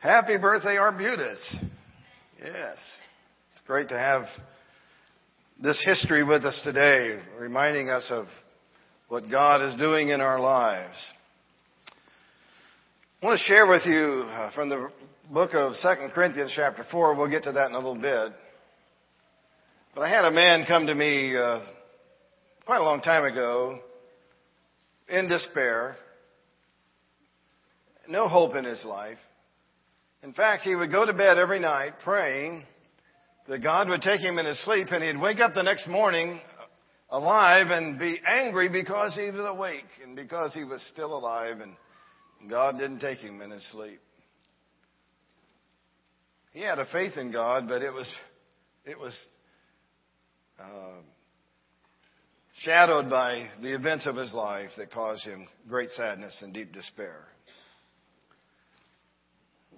Happy birthday, Arbutus. Yes. It's great to have this history with us today, reminding us of what God is doing in our lives. I want to share with you uh, from the book of 2 Corinthians chapter 4. We'll get to that in a little bit. But I had a man come to me uh, quite a long time ago in despair, no hope in his life. In fact, he would go to bed every night praying that God would take him in his sleep and he'd wake up the next morning alive and be angry because he was awake and because he was still alive and God didn't take him in his sleep. He had a faith in God, but it was, it was, uh, shadowed by the events of his life that caused him great sadness and deep despair.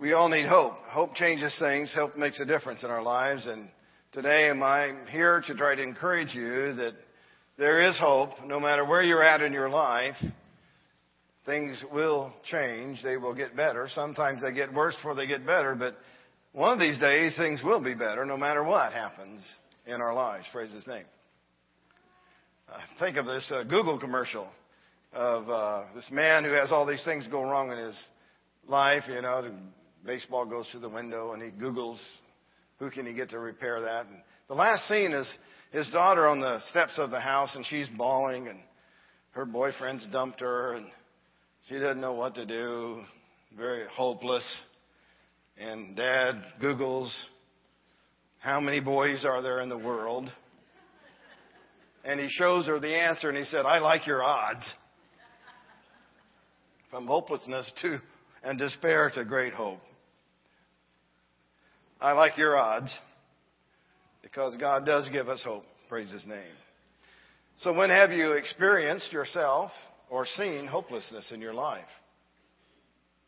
We all need hope. Hope changes things. Hope makes a difference in our lives. And today am I here to try to encourage you that there is hope no matter where you're at in your life. Things will change. They will get better. Sometimes they get worse before they get better, but one of these days things will be better no matter what happens in our lives. Praise His name. Uh, think of this uh, Google commercial of uh, this man who has all these things go wrong in his life. You know, baseball goes through the window, and he Googles who can he get to repair that. And the last scene is his daughter on the steps of the house, and she's bawling, and her boyfriend's dumped her, and she doesn't know what to do, very hopeless. And dad Googles, how many boys are there in the world? And he shows her the answer, and he said, I like your odds. From hopelessness to and despair to great hope. I like your odds because God does give us hope. Praise His name. So when have you experienced yourself or seen hopelessness in your life?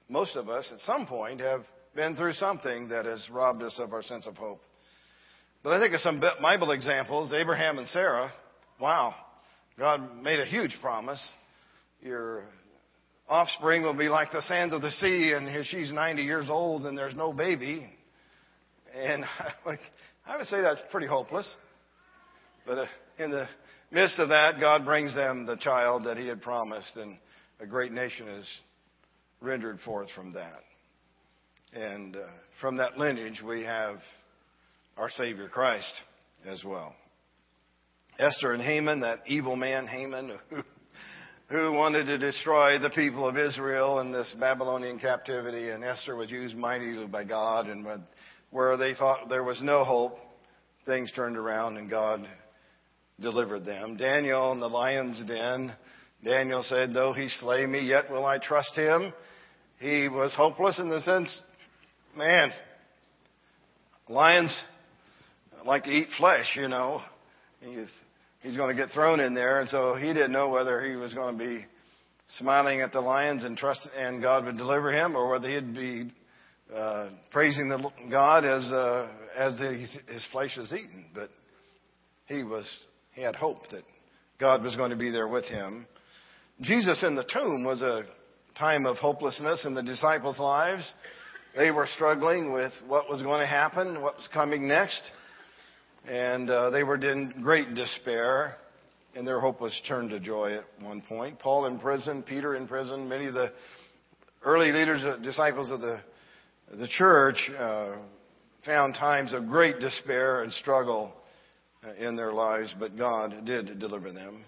Most of us at some point have been through something that has robbed us of our sense of hope. But I think of some Bible examples. Abraham and Sarah. Wow. God made a huge promise. Your offspring will be like the sands of the sea, and she's 90 years old and there's no baby. And I would say that's pretty hopeless. But uh, in the midst of that, God brings them the child that He had promised, and a great nation is rendered forth from that. And uh, from that lineage, we have our Savior Christ as well. Esther and Haman, that evil man Haman, who, wanted to destroy the people of Israel in this Babylonian captivity, and Esther was used mightily by God, and where they thought there was no hope, things turned around and God delivered them. Daniel in the lion's den, Daniel said, though he slay me, yet will I trust him. He was hopeless in the sense, man, lions like to eat flesh, you know. He's going to get thrown in there, and so he didn't know whether he was going to be smiling at the lions and trust and God would deliver him, or whether he'd be uh, praising the God as uh, as his, his flesh is eaten, but he was he had hope that God was going to be there with him. Jesus in the tomb was a time of hopelessness in the disciples' lives. They were struggling with what was going to happen, what was coming next, and uh, they were in great despair. And their hope was turned to joy at one point. Paul in prison, Peter in prison, many of the early leaders, disciples of the the church uh, found times of great despair and struggle uh, in their lives, but God did deliver them.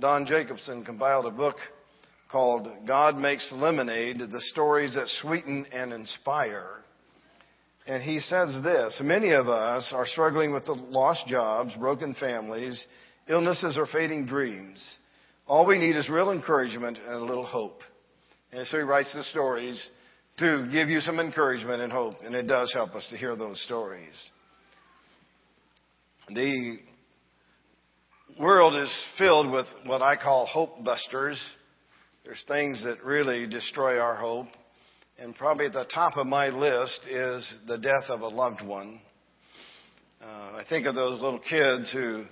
Don Jacobson compiled a book called God Makes Lemonade The Stories That Sweeten and Inspire. And he says this Many of us are struggling with the lost jobs, broken families, illnesses, or fading dreams. All we need is real encouragement and a little hope. And so he writes the stories to give you some encouragement and hope. And it does help us to hear those stories. The world is filled with what I call hope busters. There's things that really destroy our hope. And probably at the top of my list is the death of a loved one. Uh, I think of those little kids who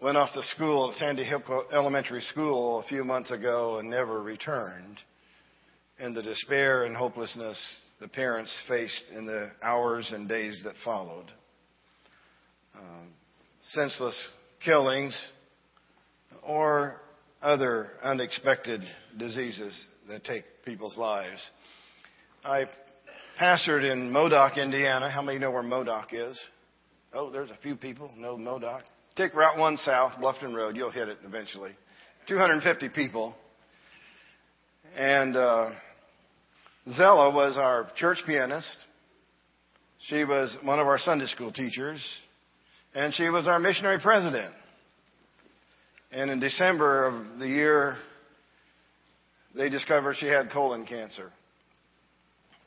went off to school at Sandy Hook Elementary School a few months ago and never returned and the despair and hopelessness the parents faced in the hours and days that followed. Um, senseless killings or other unexpected diseases that take people's lives. I pastored in Modoc, Indiana. How many know where Modoc is? Oh, there's a few people know Modoc. Take Route 1 south, Bluffton Road. You'll hit it eventually. 250 people. And uh, Zella was our church pianist. She was one of our Sunday school teachers. And she was our missionary president. And in December of the year, they discovered she had colon cancer.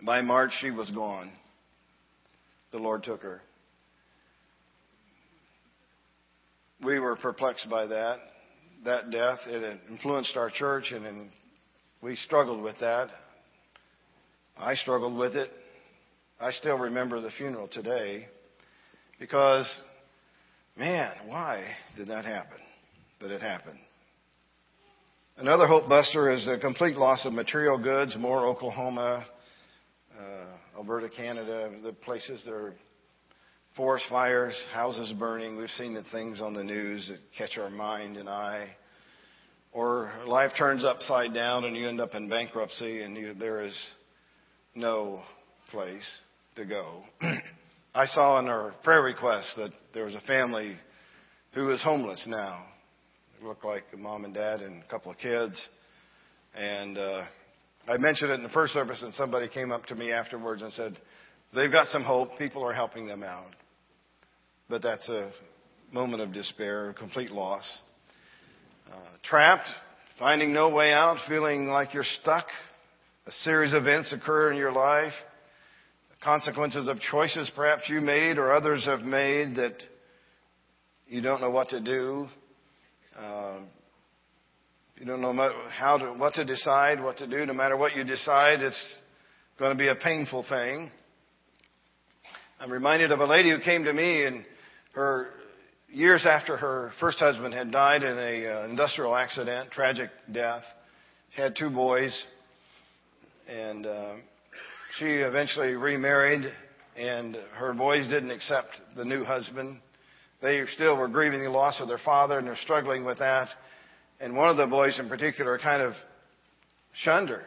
By March, she was gone. The Lord took her. We were perplexed by that, that death. It influenced our church, and we struggled with that. I struggled with it. I still remember the funeral today because, man, why did that happen? But it happened. Another hope buster is the complete loss of material goods. Moore Oklahoma, Alberta, Canada, the places that are forest fires, houses burning. We've seen the things on the news that catch our mind and eye. Or life turns upside down and you end up in bankruptcy and you, there is no place to go. I saw in our prayer request that there was a family who is homeless now. It looked like a mom and dad and a couple of kids. And uh, I mentioned it in the first service, and somebody came up to me afterwards and said, They've got some hope. People are helping them out. But that's a moment of despair, complete loss. Uh, trapped, finding no way out, feeling like you're stuck. A series of events occur in your life. Consequences of choices perhaps you made or others have made that you don't know what to do. Um, you don't know how to, what to decide, what to do. No matter what you decide, it's going to be a painful thing. I'm reminded of a lady who came to me and her years after her first husband had died in an uh, industrial accident, tragic death. She had two boys, and uh, she eventually remarried, and her boys didn't accept the new husband. They still were grieving the loss of their father, and they're struggling with that. And one of the boys in particular kind of shunned her,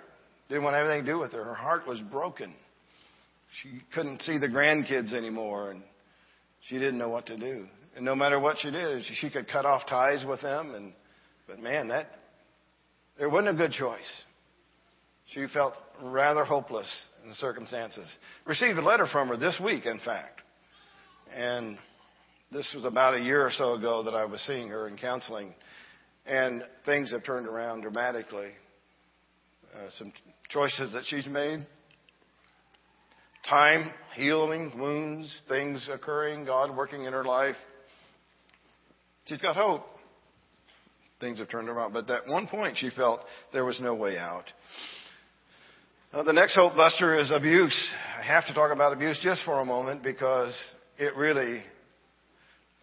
didn't want anything to do with her. Her heart was broken. She couldn't see the grandkids anymore, and she didn't know what to do. And no matter what she did, she could cut off ties with them. And but man, that there wasn't a good choice. She felt rather hopeless in the circumstances. Received a letter from her this week, in fact, and this was about a year or so ago that I was seeing her in counseling, and things have turned around dramatically. Uh, some choices that she's made time, healing, wounds, things occurring, God working in her life. She's got hope. Things have turned around. But at one point, she felt there was no way out. Uh, the next hope buster is abuse. I have to talk about abuse just for a moment because it really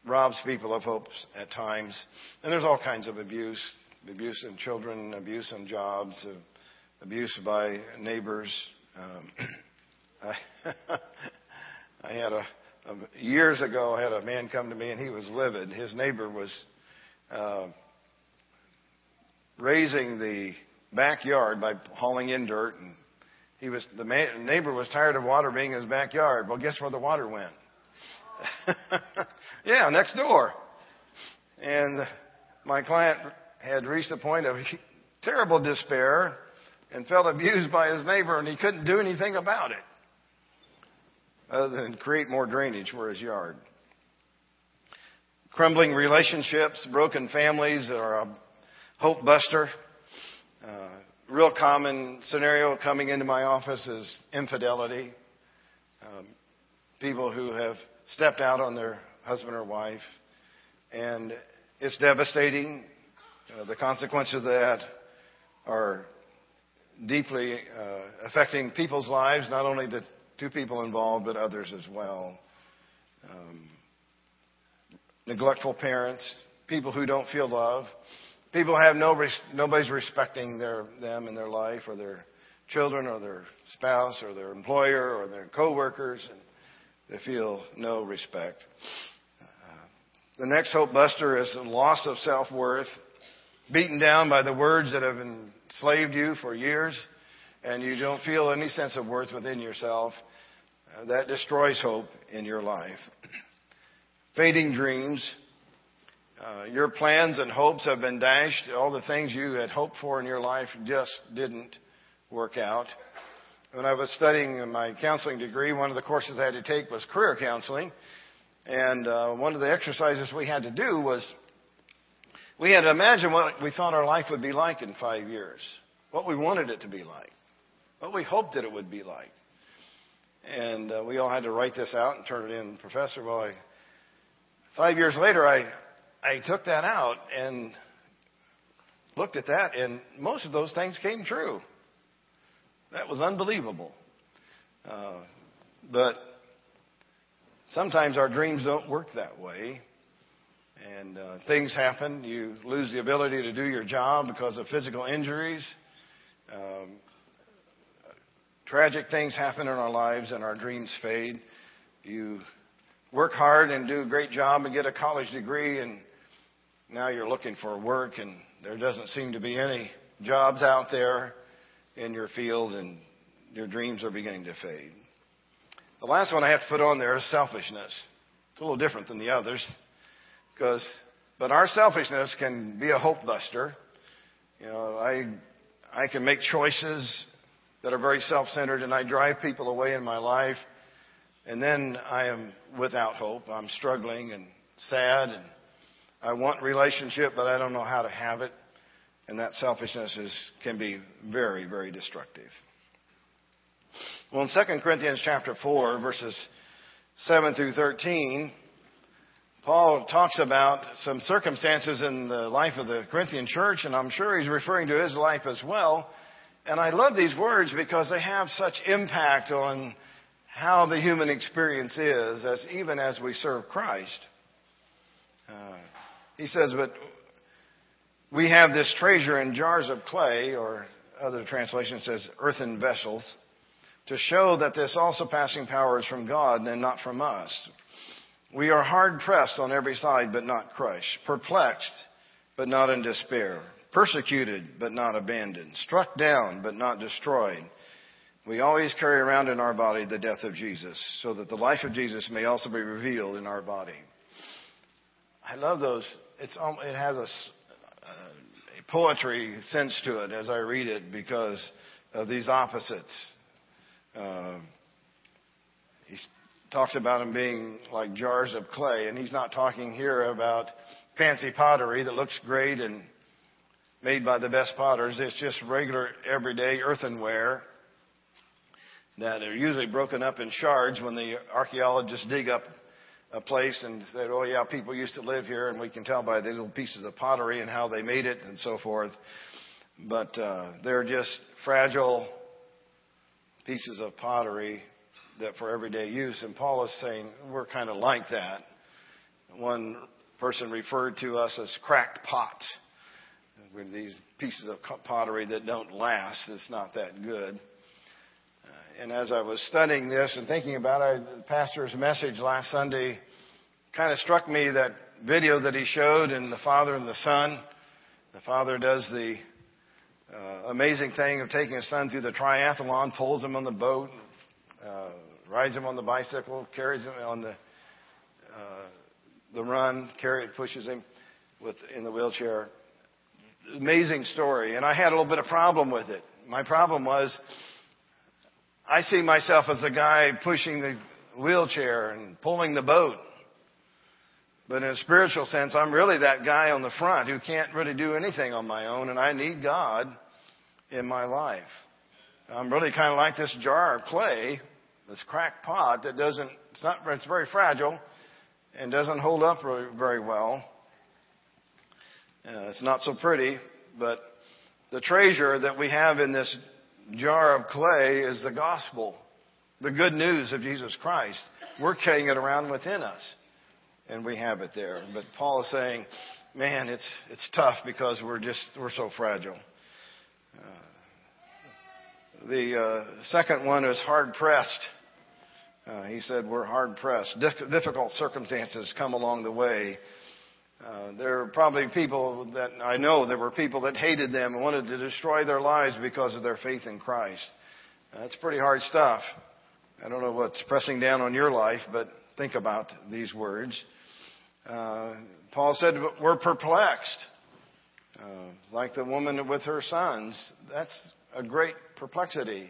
robs people of hope at times. And there's all kinds of abuse abuse in children, abuse in jobs, abuse by neighbors. Um, I, I had a, a years ago. I had a man come to me, and he was livid. His neighbor was uh, raising the backyard by hauling in dirt, and he was the neighbor was tired of water being in his backyard. Well, guess where the water went? yeah, next door. And my client had reached a point of terrible despair and felt abused by his neighbor, and he couldn't do anything about it other than create more drainage for his yard. Crumbling relationships, broken families are a hope buster. Uh, real common scenario coming into my office is infidelity. Um, people who have stepped out on their husband or wife, and it's devastating. Uh, the consequences of that are deeply uh, affecting people's lives, not only the two people involved, but others as well. Um, neglectful parents, people who don't feel love, people have no nobody's respecting their them in their life or their children or their spouse or their employer or their coworkers, and they feel no respect. The next hope buster is the loss of self worth, beaten down by the words that have enslaved you for years, and you don't feel any sense of worth within yourself. Uh, that destroys hope in your life. Fading dreams. Uh, your plans and hopes have been dashed. All the things you had hoped for in your life just didn't work out. When I was studying my counseling degree, one of the courses I had to take was career counseling. And uh, one of the exercises we had to do was we had to imagine what we thought our life would be like in five years, what we wanted it to be like, what we hoped that it would be like. And uh, we all had to write this out and turn it in. Professor, well, I, five years later, I, I took that out and looked at that, and most of those things came true. That was unbelievable. Uh, but sometimes our dreams don't work that way. And uh, things happen. You lose the ability to do your job because of physical injuries. Um, tragic things happen in our lives and our dreams fade. You work hard and do a great job and get a college degree, and now you're looking for work, and there doesn't seem to be any jobs out there in your field and your dreams are beginning to fade. The last one I have to put on there is selfishness. It's a little different than the others because, but our selfishness can be a hope buster. You know, I, I can make choices that are very self-centered and I drive people away in my life and then I am without hope. I'm struggling and sad and I want relationship, but I don't know how to have it. And that selfishness is, can be very, very destructive. Well, in 2 Corinthians chapter 4, verses 7 through 13, Paul talks about some circumstances in the life of the Corinthian church, and I'm sure he's referring to his life as well. And I love these words because they have such impact on how the human experience is, as even as we serve Christ. Uh, he says, "But we have this treasure in jars of clay, or other translation says earthen vessels, to show that this all surpassing power is from God and not from us. We are hard pressed on every side, but not crushed, perplexed, but not in despair, persecuted, but not abandoned, struck down, but not destroyed. We always carry around in our body the death of Jesus, so that the life of Jesus may also be revealed in our body. I love those. It's, it has a a poetry sense to it as I read it because of these opposites. Uh, he talks about them being like jars of clay, and he's not talking here about fancy pottery that looks great and made by the best potters. It's just regular, everyday earthenware that are usually broken up in shards when the archaeologists dig up a place and said, oh yeah, people used to live here and we can tell by the little pieces of pottery and how they made it and so forth. But uh, they're just fragile pieces of pottery that for everyday use. And Paul is saying we're kind of like that. One person referred to us as cracked pots. We're these pieces of pottery that don't last. It's not that good uh, and as I was studying this and thinking about it, the pastor's message last Sunday kind of struck me that video that he showed in the father and the son. The father does the uh, amazing thing of taking his son through the triathlon, pulls him on the boat, uh, rides him on the bicycle, carries him on the uh, the run, carry pushes him with in the wheelchair. Amazing story, and I had a little bit of problem with it. My problem was I see myself as a guy pushing the wheelchair and pulling the boat. But in a spiritual sense, I'm really that guy on the front who can't really do anything on my own, and I need God in my life. I'm really kind of like this jar of clay, this cracked pot that doesn't, it's not, it's very fragile and doesn't hold up very well. Uh, it's not so pretty, but the treasure that we have in this jar of clay is the gospel, the good news of Jesus Christ. We're carrying it around within us, and we have it there. But Paul is saying, man, it's, it's tough because we're just, we're so fragile. Uh, The uh, second one is hard pressed. Uh, he said, We're hard pressed. difficult circumstances come along the way. Uh, there are probably people that I know there were people that hated them and wanted to destroy their lives because of their faith in Christ. That's pretty hard stuff. I don't know what's pressing down on your life, but think about these words. Uh, Paul said, We're perplexed. Uh, like the woman with her sons. That's a great perplexity.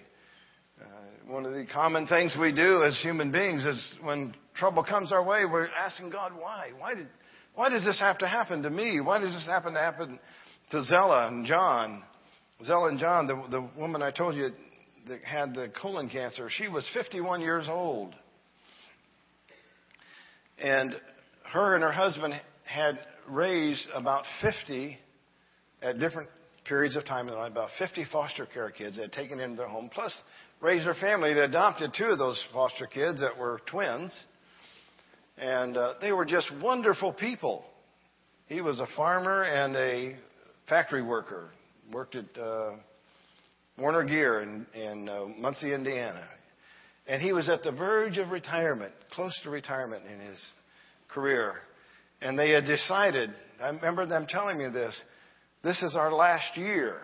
Uh, one of the common things we do as human beings is when trouble comes our way, we're asking God, why? Why did, why does this have to happen to me? Why does this happen to happen to Zella and John? Zella and John, the, the woman I told you that had the colon cancer, she was 51 years old. And her and her husband had raised about 50 at different periods of time in about 50 foster care kids they had taken into their home, plus raised their family. They adopted two of those foster kids that were twins. And uh, they were just wonderful people. He was a farmer and a factory worker, worked at uh, Warner Gear in, in uh, Muncie, Indiana. And he was at the verge of retirement, close to retirement in his career. And they had decided, I remember them telling me this, this is our last year.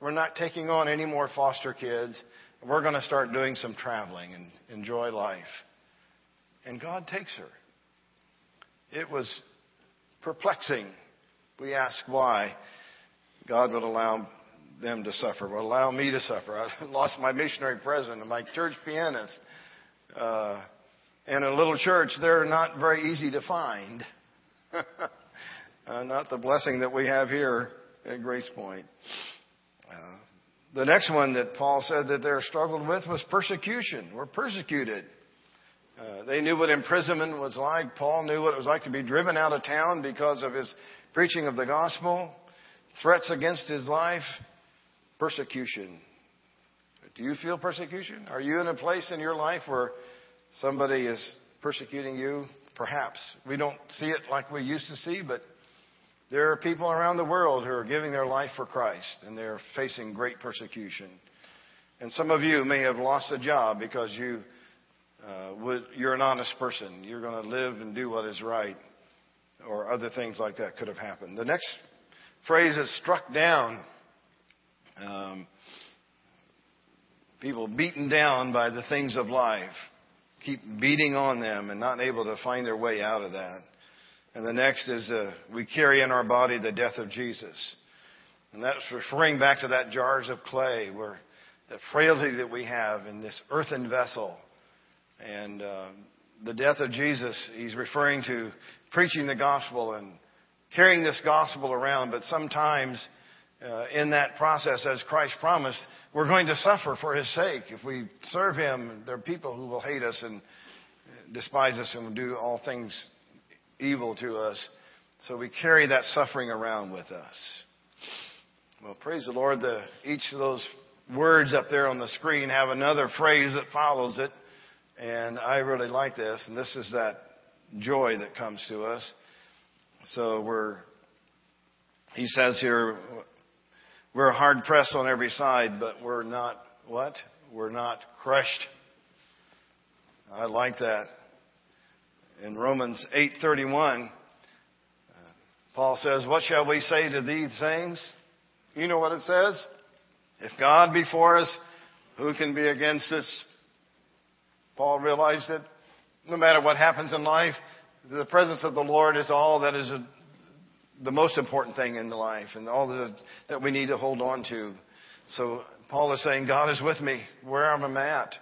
We're not taking on any more foster kids. We're going to start doing some traveling and enjoy life. And God takes her. It was perplexing. We ask why God would allow them to suffer, would allow me to suffer. I lost my missionary president and my church pianist. Uh, and in a little church, they're not very easy to find. uh, not the blessing that we have here at Grace Point. Uh, the next one that Paul said that they struggled with was persecution. We're persecuted. Uh, they knew what imprisonment was like. Paul knew what it was like to be driven out of town because of his preaching of the gospel, threats against his life, persecution. Do you feel persecution? Are you in a place in your life where somebody is persecuting you? Perhaps. We don't see it like we used to see, but there are people around the world who are giving their life for Christ and they're facing great persecution. And some of you may have lost a job because you, uh, would, you're an honest person. You're going to live and do what is right. Or other things like that could have happened. The next phrase is struck down. Um, people beaten down by the things of life. Keep beating on them and not able to find their way out of that. And the next is uh, we carry in our body the death of Jesus. And that's referring back to that jars of clay, where the frailty that we have in this earthen vessel. And uh, the death of Jesus, he's referring to preaching the gospel and carrying this gospel around. But sometimes uh, in that process, as Christ promised, we're going to suffer for his sake. If we serve him, there are people who will hate us and despise us and will do all things evil to us. So we carry that suffering around with us. Well, praise the Lord. The, each of those words up there on the screen have another phrase that follows it. And I really like this. And this is that joy that comes to us. So we're, he says here, we're hard pressed on every side, but we're not what? We're not crushed. I like that in Romans 8:31, uh, Paul says, "What shall we say to these things?" You know what it says? If God be for us, who can be against us? Paul realized that no matter what happens in life, the presence of the Lord is all that is the most important thing in life and all the, that we need to hold on to. So Paul is saying, God is with me where I'm at.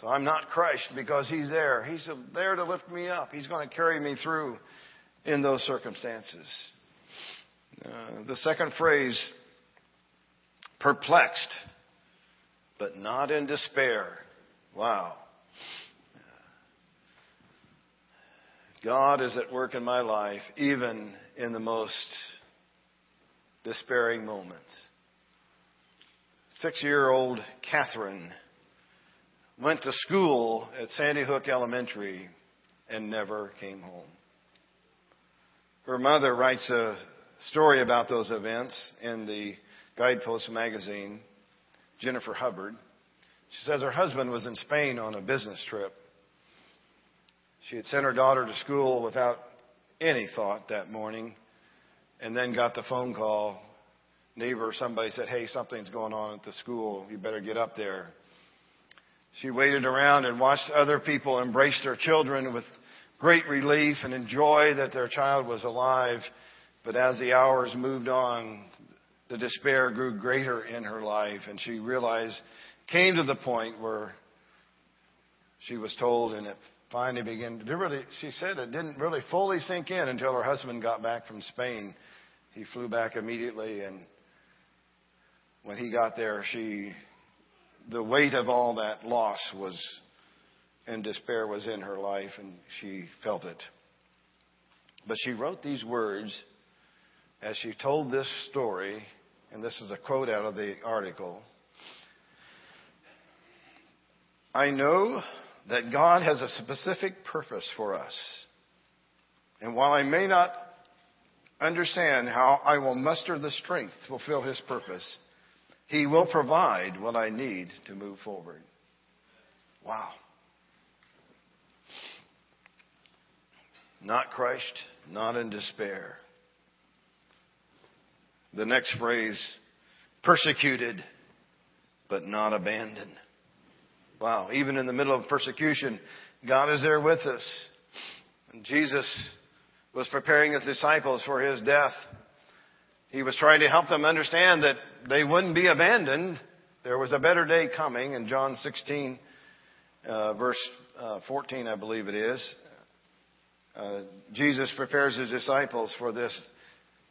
So I'm not crushed because He's there. He's there to lift me up. He's going to carry me through in those circumstances. Uh, the second phrase, perplexed, but not in despair. Wow. God is at work in my life, even in the most despairing moments. Six year old Catherine went to school at Sandy Hook Elementary and never came home. Her mother writes a story about those events in the Guidepost magazine, Jennifer Hubbard. She says her husband was in Spain on a business trip. She had sent her daughter to school without any thought that morning and then got the phone call. Neighbor, somebody said, Hey, something's going on at the school. You better get up there. She waited around and watched other people embrace their children with great relief and joy that their child was alive. But as the hours moved on, the despair grew greater in her life, and she realized, came to the point where she was told, and it finally began to really, she said it didn't really fully sink in until her husband got back from Spain. He flew back immediately, and when he got there, she, the weight of all that loss was, and despair was in her life, and she felt it. But she wrote these words as she told this story, and this is a quote out of the article I know that God has a specific purpose for us. And while I may not understand how I will muster the strength to fulfill His purpose, He will provide what I need to move forward. Wow. Not crushed, not in despair. The next phrase, persecuted, but not abandoned. Wow, even in the middle of persecution, God is there with us. And Jesus was preparing his disciples for his death. He was trying to help them understand that they wouldn't be abandoned. There was a better day coming in John 16, uh, verse uh, 14, I believe it is. Uh, Jesus prepares his disciples for this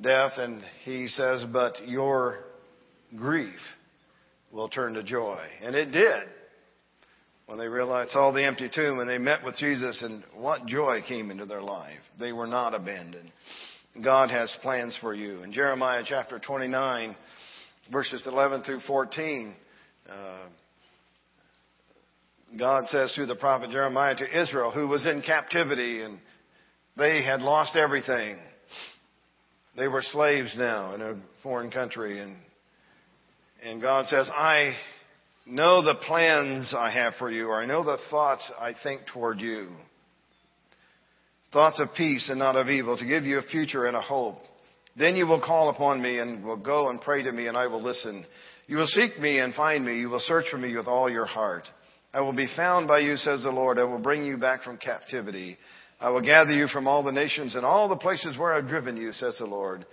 death, and he says, But your grief will turn to joy. And it did. When they realized all the empty tomb and they met with Jesus and what joy came into their life. They were not abandoned. God has plans for you. In Jeremiah chapter 29, verses 11 through 14, uh, God says through the prophet Jeremiah to Israel, who was in captivity and they had lost everything. They were slaves now in a foreign country. And, and God says, I know the plans I have for you, or I know the thoughts I think toward you. Thoughts of peace and not of evil, to give you a future and a hope. Then you will call upon me and will go and pray to me, and I will listen. You will seek me and find me. You will search for me with all your heart. I will be found by you, says the Lord. I will bring you back from captivity. I will gather you from all the nations and all the places where I've driven you, says the Lord,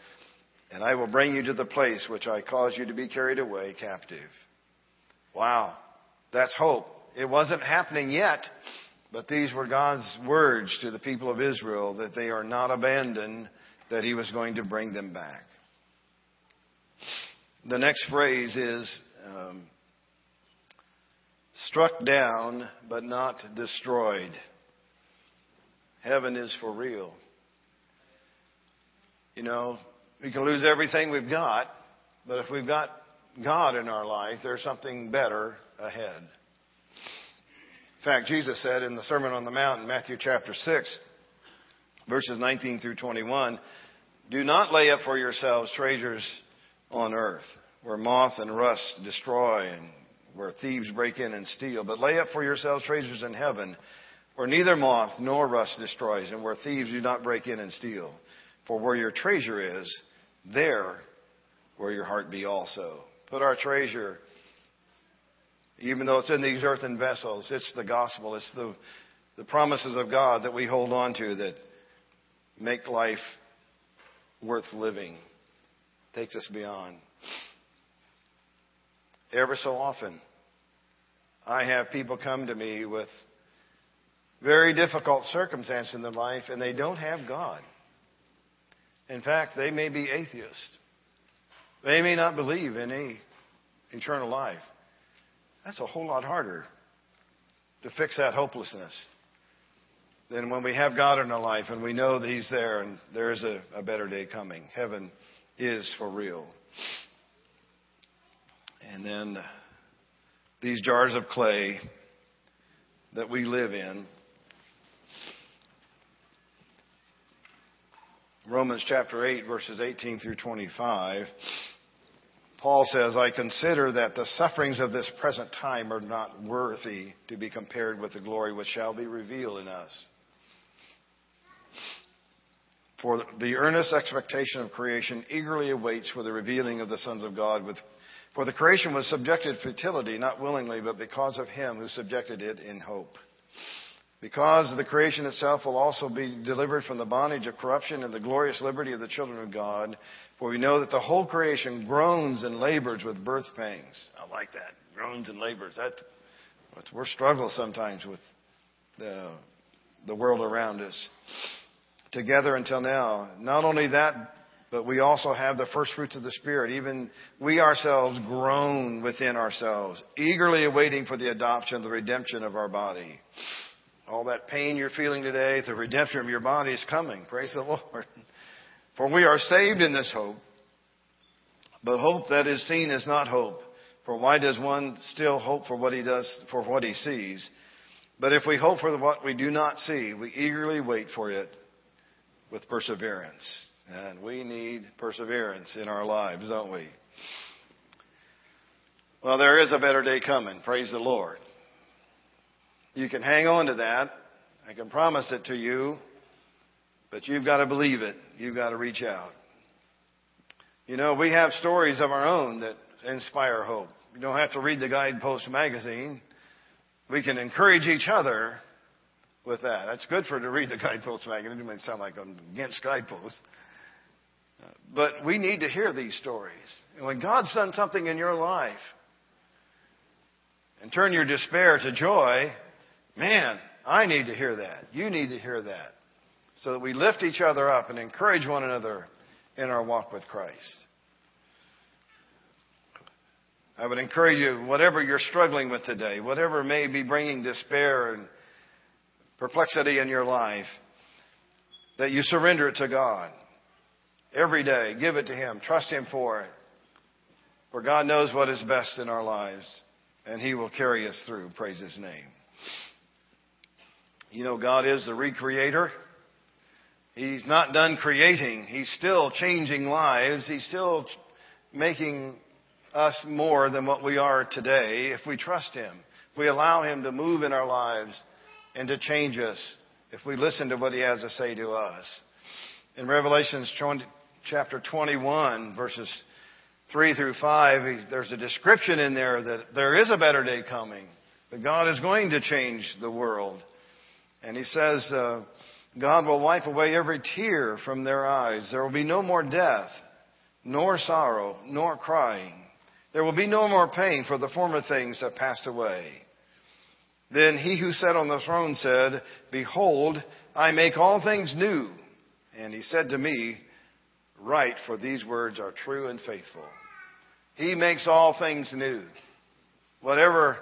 and I will bring you to the place which I caused you to be carried away captive. Wow. That's hope. It wasn't happening yet, but these were God's words to the people of Israel that they are not abandoned, that He was going to bring them back. The next phrase is um, struck down but not destroyed. Heaven is for real. You know, we can lose everything we've got, but if we've got God in our life, there's something better ahead. In fact, Jesus said in the Sermon on the Mount in Matthew chapter 6, verses 19 through 21, Do not lay up for yourselves treasures on earth, where moth and rust destroy and where thieves break in and steal, but lay up for yourselves treasures in heaven where neither moth nor rust destroys, and where thieves do not break in and steal. For where your treasure is, there will your heart be also. Put our treasure, even though it's in these earthen vessels, it's the gospel, it's the, the promises of God that we hold on to that make life worth living, takes us beyond. Ever so often, I have people come to me with very difficult circumstance in their life and they don't have God. In fact, they may be atheists. They may not believe in a eternal life. That's a whole lot harder to fix that hopelessness than when we have God in our life and we know that He's there and there is a, a better day coming. Heaven is for real. And then these jars of clay that we live in Romans chapter 8, verses 18 through 25 Paul says, I consider that the sufferings of this present time are not worthy to be compared with the glory which shall be revealed in us. For the earnest expectation of creation eagerly awaits for the revealing of the sons of God. With, for the creation was subjected to futility, not willingly, but because of him who subjected it in hope. Because the creation itself will also be delivered from the bondage of corruption and the glorious liberty of the children of God. For we know that the whole creation groans and labors with birth pangs. I like that. Groans and labors. That, we're struggling sometimes with the, the world around us together until now. Not only that, but we also have the first fruits of the Spirit. Even we ourselves groan within ourselves, eagerly awaiting for the adoption, the redemption of our body. All that pain you're feeling today, the redemption of your body is coming. Praise the Lord. For we are saved in this hope. But hope that is seen is not hope. For why does one still hope for what he does, for what he sees? But if we hope for what we do not see, we eagerly wait for it with perseverance. And we need perseverance in our lives, don't we? Well, there is a better day coming. Praise the Lord. You can hang on to that. I can promise it to you. But you've got to believe it. You've got to reach out. You know, we have stories of our own that inspire hope. You don't have to read the Guidepost magazine. We can encourage each other with that. That's good for to read the Guidepost magazine. It might sound like I'm against Guideposts. But we need to hear these stories. And when God's done something in your life and turn your despair to joy, man, I need to hear that. You need to hear that. So that we lift each other up and encourage one another in our walk with Christ. I would encourage you, whatever you're struggling with today, whatever may be bringing despair and perplexity in your life, that you surrender it to God. Every day, give it to Him. Trust Him for it. For God knows what is best in our lives, and He will carry us through. Praise His name. You know, God is the recreator. He's not done creating. He's still changing lives. He's still making us more than what we are today if we trust Him. If we allow Him to move in our lives and to change us if we listen to what he has to say to us. In Revelations 20, chapter 21, verses 3 through 5, there's a description in there that there is a better day coming, that God is going to change the world. And he says, uh, God will wipe away every tear from their eyes. There will be no more death, nor sorrow, nor crying. There will be no more pain, for the former things have passed away. Then he who sat on the throne said, Behold, I make all things new. And he said to me, Write, for these words are true and faithful. He makes all things new. Whatever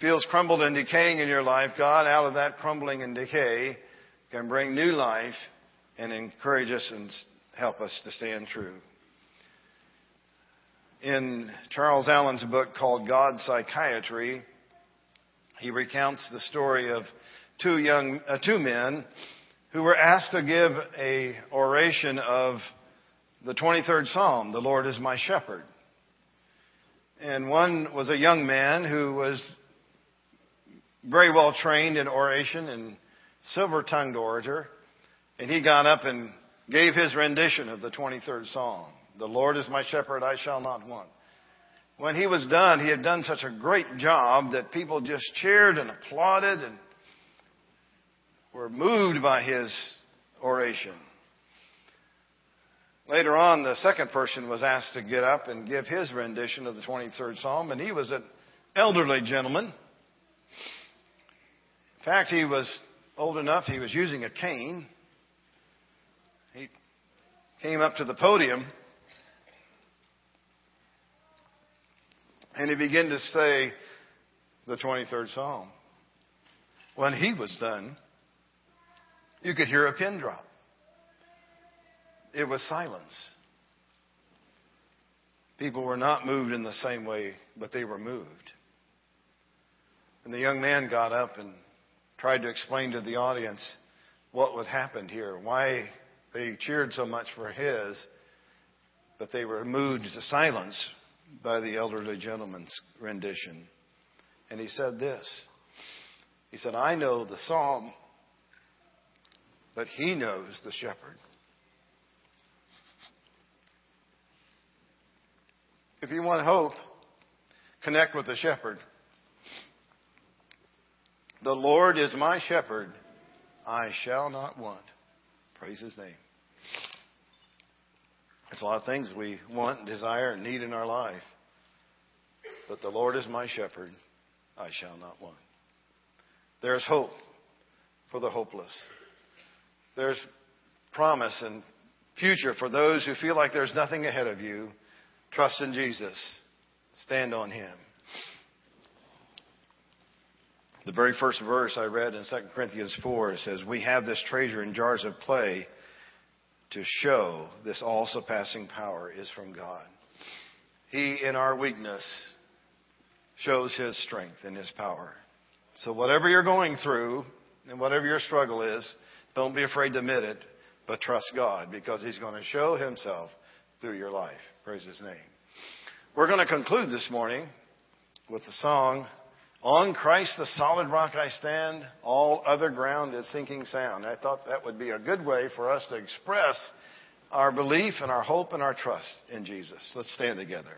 feels crumbled and decaying in your life, God, out of that crumbling and decay, can bring new life and encourage us and help us to stand true. In Charles Allen's book called God's Psychiatry, he recounts the story of two young, uh, two men who were asked to give a oration of the 23rd Psalm, the Lord is my shepherd. And one was a young man who was very well trained in oration and silver tongued orator. And he got up and gave his rendition of the 23rd Psalm. The Lord is my shepherd, I shall not want. When he was done, he had done such a great job that people just cheered and applauded and were moved by his oration. Later on, the second person was asked to get up and give his rendition of the 23rd Psalm, and he was an elderly gentleman. In fact, he was old enough, he was using a cane. He came up to the podium And he began to say the 23rd Psalm. When he was done, you could hear a pin drop. It was silence. People were not moved in the same way, but they were moved. And the young man got up and tried to explain to the audience what would happen here, why they cheered so much for his, but they were moved to silence by the elderly gentleman's rendition. And he said this He said, I know the psalm, but he knows the shepherd. If you want hope, connect with the shepherd. The Lord is my shepherd, I shall not want. Praise his name. There's a lot of things we want and desire and need in our life. But the Lord is my shepherd, I shall not want. There's hope for the hopeless. There's promise and future for those who feel like there's nothing ahead of you. Trust in Jesus. Stand on Him. The very first verse I read in 2 Corinthians 4 it says, We have this treasure in jars of clay to show this all surpassing power is from God. He, in our weakness, shows His strength and His power. So, whatever you're going through and whatever your struggle is, don't be afraid to admit it, but trust God because He's going to show Himself through your life. Praise His name. We're going to conclude this morning with the song, On Christ the solid rock I stand, all other ground is sinking sound. I thought that would be a good way for us to express our belief and our hope and our trust in Jesus. Let's stand together.